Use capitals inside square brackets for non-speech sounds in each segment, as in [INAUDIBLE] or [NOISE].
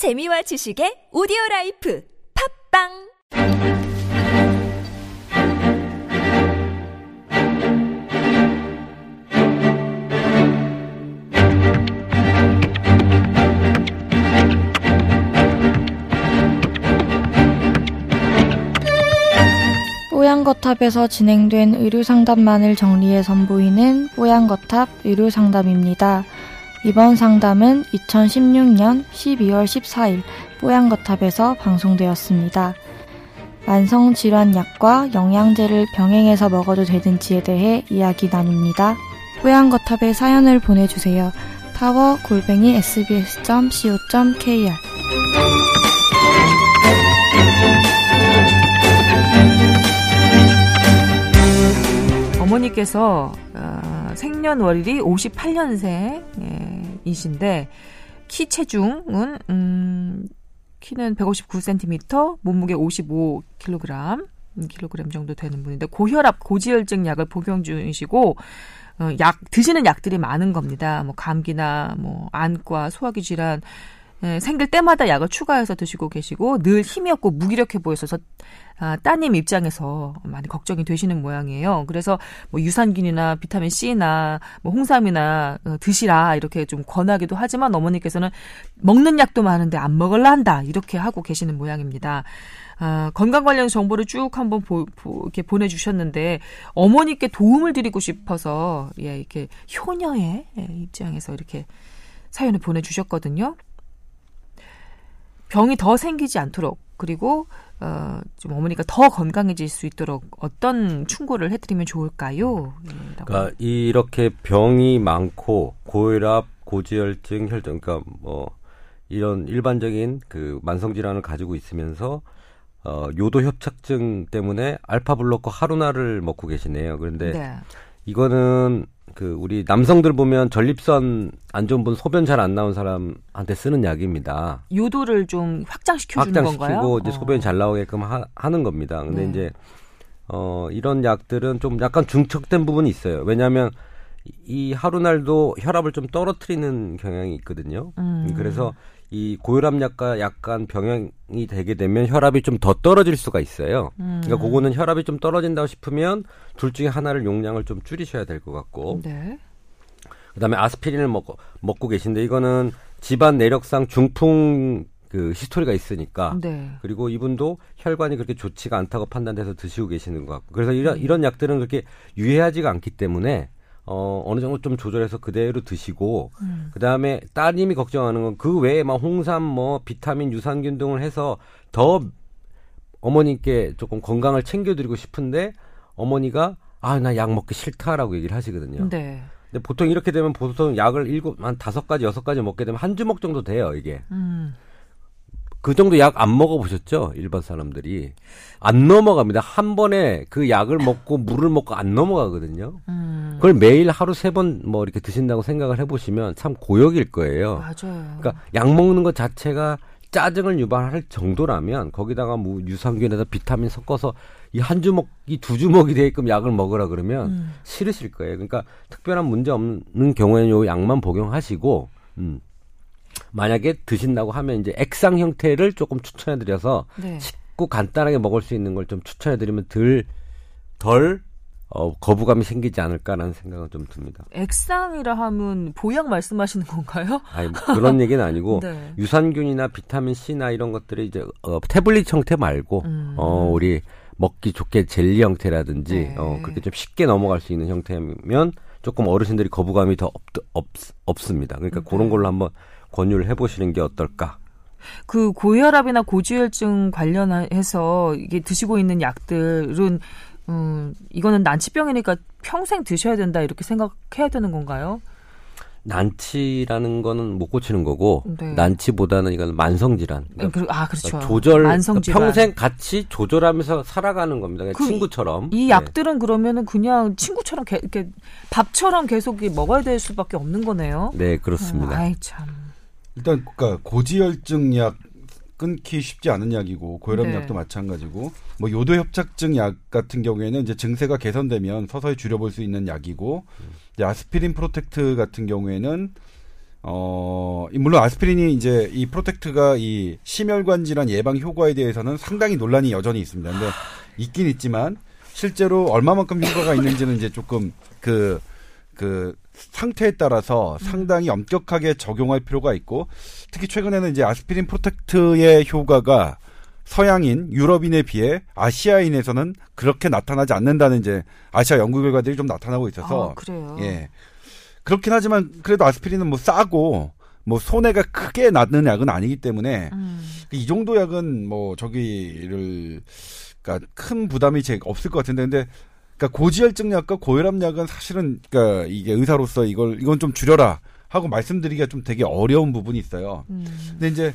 재미와 지식의 오디오 life 팟빵 뽀얀거탑에서 진행된 의료상담만을 정리해 선보이는 뽀얀거탑 의료상담입니다. 이번 상담은 2016년 12월 14일 뽀양거탑에서 방송되었습니다. 만성질환약과 영양제를 병행해서 먹어도 되는지에 대해 이야기 나눕니다. 뽀양거탑에 사연을 보내주세요. 타워 골뱅이 sbs.co.kr 어머니께서 어, 생년월일이 58년생이신데 키 체중은 음, 키는 159cm, 몸무게 55kg, 킬로그램 정도 되는 분인데 고혈압, 고지혈증 약을 복용 중이시고 어, 약 드시는 약들이 많은 겁니다. 뭐 감기나 뭐 안과, 소화기 질환 예, 생길 때마다 약을 추가해서 드시고 계시고 늘 힘이 없고 무기력해 보여서 아, 따님 입장에서 많이 걱정이 되시는 모양이에요. 그래서 뭐 유산균이나 비타민 C나 뭐 홍삼이나 어, 드시라 이렇게 좀 권하기도 하지만 어머니께서는 먹는 약도 많은데 안 먹을라 한다 이렇게 하고 계시는 모양입니다. 아, 건강 관련 정보를 쭉 한번 보, 보, 이렇게 보내주셨는데 어머니께 도움을 드리고 싶어서 예 이렇게 효녀의 예, 입장에서 이렇게 사연을 보내주셨거든요. 병이 더 생기지 않도록 그리고 어, 좀 어머니가 더 건강해질 수 있도록 어떤 충고를 해드리면 좋을까요? 예, 그러니까 이렇게 병이 많고 고혈압, 고지혈증, 혈증, 그러니까 뭐 이런 일반적인 그 만성 질환을 가지고 있으면서 어, 요도 협착증 때문에 알파 블로커 하루나를 먹고 계시네요. 그런데 네. 이거는 그 우리 남성들 보면 전립선 안 좋은 분 소변 잘 안 나온 사람한테 쓰는 약입니다. 요도를 좀 확장시켜 주는 건가요? 확장시키고 이제 어. 소변이 잘 나오게끔 하, 하는 겁니다. 근데 네. 이제 어 이런 약들은 좀 약간 중첩된 부분이 있어요. 왜냐하면 이 하루날도 혈압을 좀 떨어뜨리는 경향이 있거든요. 음. 그래서 이 고혈압 약과 약간 병행이 되게 되면 혈압이 좀 더 떨어질 수가 있어요. 음. 그러니까 그거는 혈압이 좀 떨어진다고 싶으면 둘 중에 하나를 용량을 좀 줄이셔야 될 것 같고 네. 그다음에 아스피린을 먹고 먹고 계신데 이거는 집안 내력상 중풍 그 히스토리가 있으니까 네. 그리고 이분도 혈관이 그렇게 좋지가 않다고 판단돼서 드시고 계시는 것 같고 그래서 이런 음. 이런 약들은 그렇게 유해하지가 않기 때문에 어 어느 정도 좀 조절해서 그대로 드시고 음. 그 다음에 따님이 걱정하는 건 그 외에 막 홍삼 뭐 비타민 유산균 등을 해서 더 어머님께 조금 건강을 챙겨드리고 싶은데 어머니가 아 나 약 먹기 싫다라고 얘기를 하시거든요. 네. 근데 보통 이렇게 되면 보통 약을 일곱 한 다섯 가지 여섯 가지 먹게 되면 한 주먹 정도 돼요 이게. 음. 그 정도 약 안 먹어보셨죠? 일반 사람들이. 안 넘어갑니다. 한 번에 그 약을 먹고 물을 먹고 안 넘어가거든요. 음. 그걸 매일 하루 세 번 뭐 이렇게 드신다고 생각을 해보시면 참 고역일 거예요. 맞아요. 그러니까 약 먹는 것 자체가 짜증을 유발할 정도라면 거기다가 뭐 유산균에다 비타민 섞어서 이 한 주먹 이 두 주먹이 되게끔 약을 먹으라 그러면 음. 싫으실 거예요. 그러니까 특별한 문제 없는 경우에는 요 약만 복용하시고 음. 만약에 드신다고 하면 이제 액상 형태를 조금 추천해드려서 네. 쉽고 간단하게 먹을 수 있는 걸 좀 추천해드리면 덜, 덜, 어, 거부감이 생기지 않을까라는 생각은 좀 듭니다. 액상이라 하면 보약 말씀하시는 건가요? 아니, 뭐 그런 [LAUGHS] 얘기는 아니고, 네. 유산균이나 비타민 C나 이런 것들이 이제, 어, 태블릿 형태 말고, 음. 어, 우리 먹기 좋게 젤리 형태라든지, 네. 어, 그렇게 좀 쉽게 넘어갈 수 있는 형태면 조금 어르신들이 거부감이 더 없, 없, 없습니다. 그러니까 네. 그런 걸로 한번 권유를 해보시는 게 어떨까. 그 고혈압이나 고지혈증 관련해서 이게 드시고 있는 약들은 음, 이거는 난치병이니까 평생 드셔야 된다 이렇게 생각해야 되는 건가요? 난치라는 거는 못 고치는 거고 네. 난치보다는 이건 만성 질환. 그러니까 그- 아, 그렇죠. 조절 만성 그러니까 질환. 평생 같이 조절하면서 살아가는 겁니다. 그 친구처럼. 이 네. 약들은 그러면은 그냥 친구처럼 게, 이렇게 밥처럼 계속 이 먹어야 될 수밖에 없는 거네요. 네, 그렇습니다. 어, 아이 참. 일단 그러니까 고지혈증 약 끊기 쉽지 않은 약이고 고혈압 네. 약도 마찬가지고 뭐 요도 협착증 약 같은 경우에는 이제 증세가 개선되면 서서히 줄여볼 수 있는 약이고 이제 아스피린 프로텍트 같은 경우에는 어, 이- 물론 아스피린이 이제 이 프로텍트가 이 심혈관 질환 예방 효과에 대해서는 상당히 논란이 여전히 있습니다. 근데 있긴 있지만 실제로 얼마만큼 효과가 있는지는 이제 조금 그, 그 상태에 따라서 상당히 엄격하게 적용할 필요가 있고 특히 최근에는 이제 아스피린 프로텍트의 효과가 서양인, 유럽인에 비해 아시아인에서는 그렇게 나타나지 않는다는 이제 아시아 연구 결과들이 좀 나타나고 있어서 아, 그래요. 예. 그렇긴 하지만 그래도 아스피린은 뭐 싸고 뭐 손해가 크게 나는 약은 아니기 때문에 음. 이 정도 약은 뭐 저기를 그러니까 큰 부담이 제 없을 것 같은데 근데 그러니까 고지혈증 약과 고혈압 약은 사실은 그러니까 이게 의사로서 이걸 이건 좀 줄여라 하고 말씀드리기가 좀 되게 어려운 부분이 있어요. 음. 근데 이제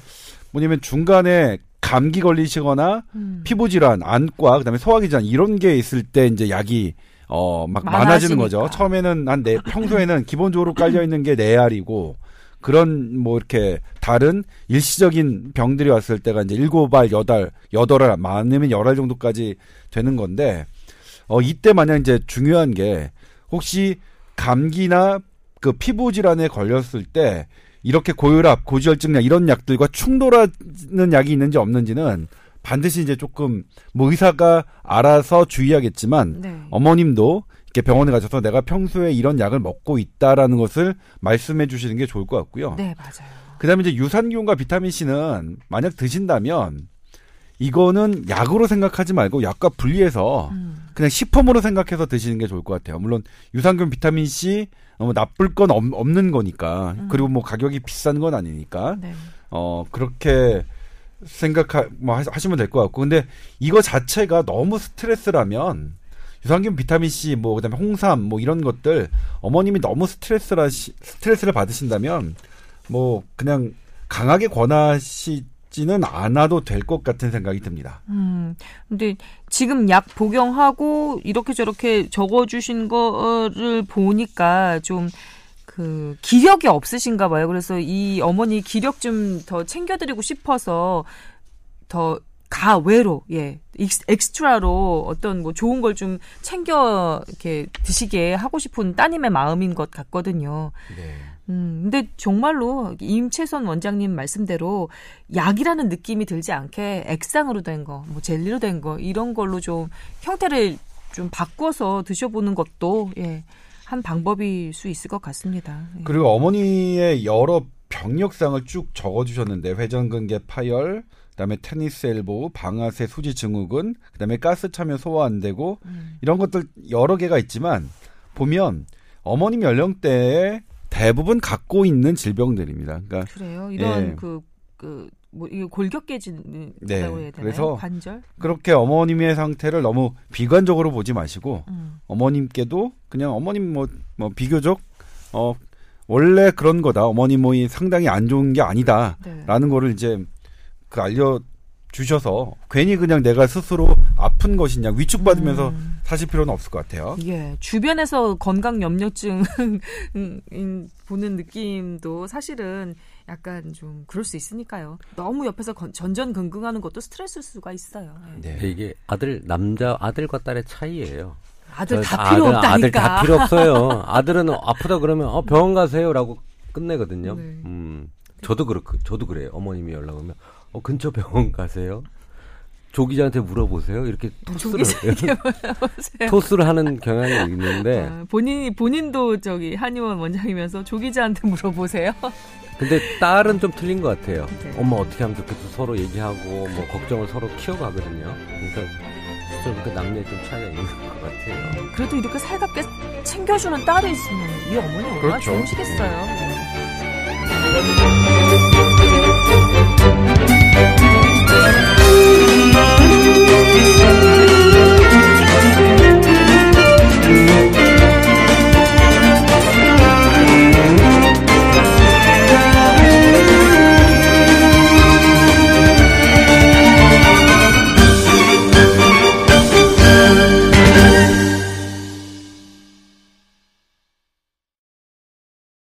뭐냐면 중간에 감기 걸리시거나 음. 피부 질환, 안과, 그다음에 소화기 질환 이런 게 있을 때 이제 약이 어 막 많아지는 거죠. 처음에는 한 네, [LAUGHS] 평소에는 기본적으로 깔려 있는 게 네 알이고 그런 뭐 이렇게 다른 일시적인 병들이 왔을 때가 이제 일곱 알, 여덟, 여덟 알, 많으면 열 알 정도까지 되는 건데 어 이때 만약 이제 중요한 게 혹시 감기나 그 피부 질환에 걸렸을 때 이렇게 고혈압, 고지혈증약 이런 약들과 충돌하는 약이 있는지 없는지는 반드시 이제 조금 뭐 의사가 알아서 주의하겠지만 네. 어머님도 이렇게 병원에 가셔서 내가 평소에 이런 약을 먹고 있다라는 것을 말씀해 주시는 게 좋을 것 같고요. 네, 맞아요. 그다음에 이제 유산균과 비타민 C는 만약 드신다면 이거는 약으로 생각하지 말고 약과 분리해서 음. 그냥 식품으로 생각해서 드시는 게 좋을 것 같아요. 물론 유산균, 비타민 C 어, 나쁠 건 없, 없는 거니까 음. 그리고 뭐 가격이 비싼 건 아니니까 네. 어 그렇게 생각하 뭐 하- 하시면 될 것 같고 근데 이거 자체가 너무 스트레스라면 유산균, 비타민 C 뭐 그다음에 홍삼 뭐 이런 것들 어머님이 너무 스트레스라 스트레스를 받으신다면 뭐 그냥 강하게 권하시 지는 않아도 될 것 같은 생각이 듭니다. 음, 근데 지금 약 복용하고 이렇게 저렇게 적어주신 거를 보니까 좀 그 기력이 없으신가 봐요. 그래서 이 어머니 기력 좀 더 챙겨드리고 싶어서 더 가외로 예 엑스트라로 어떤 뭐 좋은 걸 좀 챙겨 이렇게 드시게 하고 싶은 따님의 마음인 것 같거든요. 음, 근데 정말로 임채선 원장님 말씀대로 약이라는 느낌이 들지 않게 액상으로 된 거, 뭐 젤리로 된 거, 이런 걸로 좀 형태를 좀 바꿔서 드셔보는 것도, 예, 한 방법일 수 있을 것 같습니다. 예. 그리고 어머니의 여러 병력상을 쭉 적어주셨는데 회전근개 파열, 그다음에 테니스 엘보, 방아쇠 수지 증후군, 그다음에 가스 차면 소화 안 되고 음. 이런 것들 여러 개가 있지만 보면 어머님 연령대에 대부분 갖고 있는 질병들입니다. 그러니까 그래요. 이런 예. 그, 그, 뭐, 이거 골격깨진다고 네, 해야 되나요? 그래서 관절? 그렇게 어머님의 상태를 너무 비관적으로 보지 마시고 음. 어머님께도 그냥 어머님 뭐, 뭐 비교적 어 원래 그런 거다. 어머님 뭐이 상당히 안 좋은 게 아니다. 네. 라는 거를 이제 그 알려 주셔서 괜히 그냥 내가 스스로 아픈 것이냐 위축받으면서 음. 사실 필요는 없을 것 같아요. 예, 주변에서 건강 염려증 보는 느낌도 사실은 약간 좀 그럴 수 있으니까요. 너무 옆에서 건- 전전긍긍하는 것도 스트레스일 수가 있어요. 예. 네. 이게 아들 남자 아들과 딸의 차이예요. 아들 저다 필요 아들, 없다니까. 아들 다 필요 없어요. [LAUGHS] 아들은 아프다 그러면 어 병원 가세요라고 끝내거든요. 네. 음, 저도 그렇고 저도 그래요. 어머님이 연락 오면 어 근처 병원 가세요. 조 기자한테 물어보세요. 이렇게 토스를. [LAUGHS] 토스를 하는 경향이 있는데 아, 본인이 본인도 저기 한의원 원장이면서 조 기자한테 물어보세요. 근데 딸은 좀 틀린 것 같아요. 네. 엄마 어떻게 하면 좋겠어 서로 얘기하고 뭐 걱정을 서로 키워가거든요. 그러니까 좀그 남녀의 좀 차이가 있는 것 같아요. 그래도 이렇게 살갑게 챙겨주는 딸이 있으면 이 어머니 얼마나 그렇죠. 좋으시겠어요.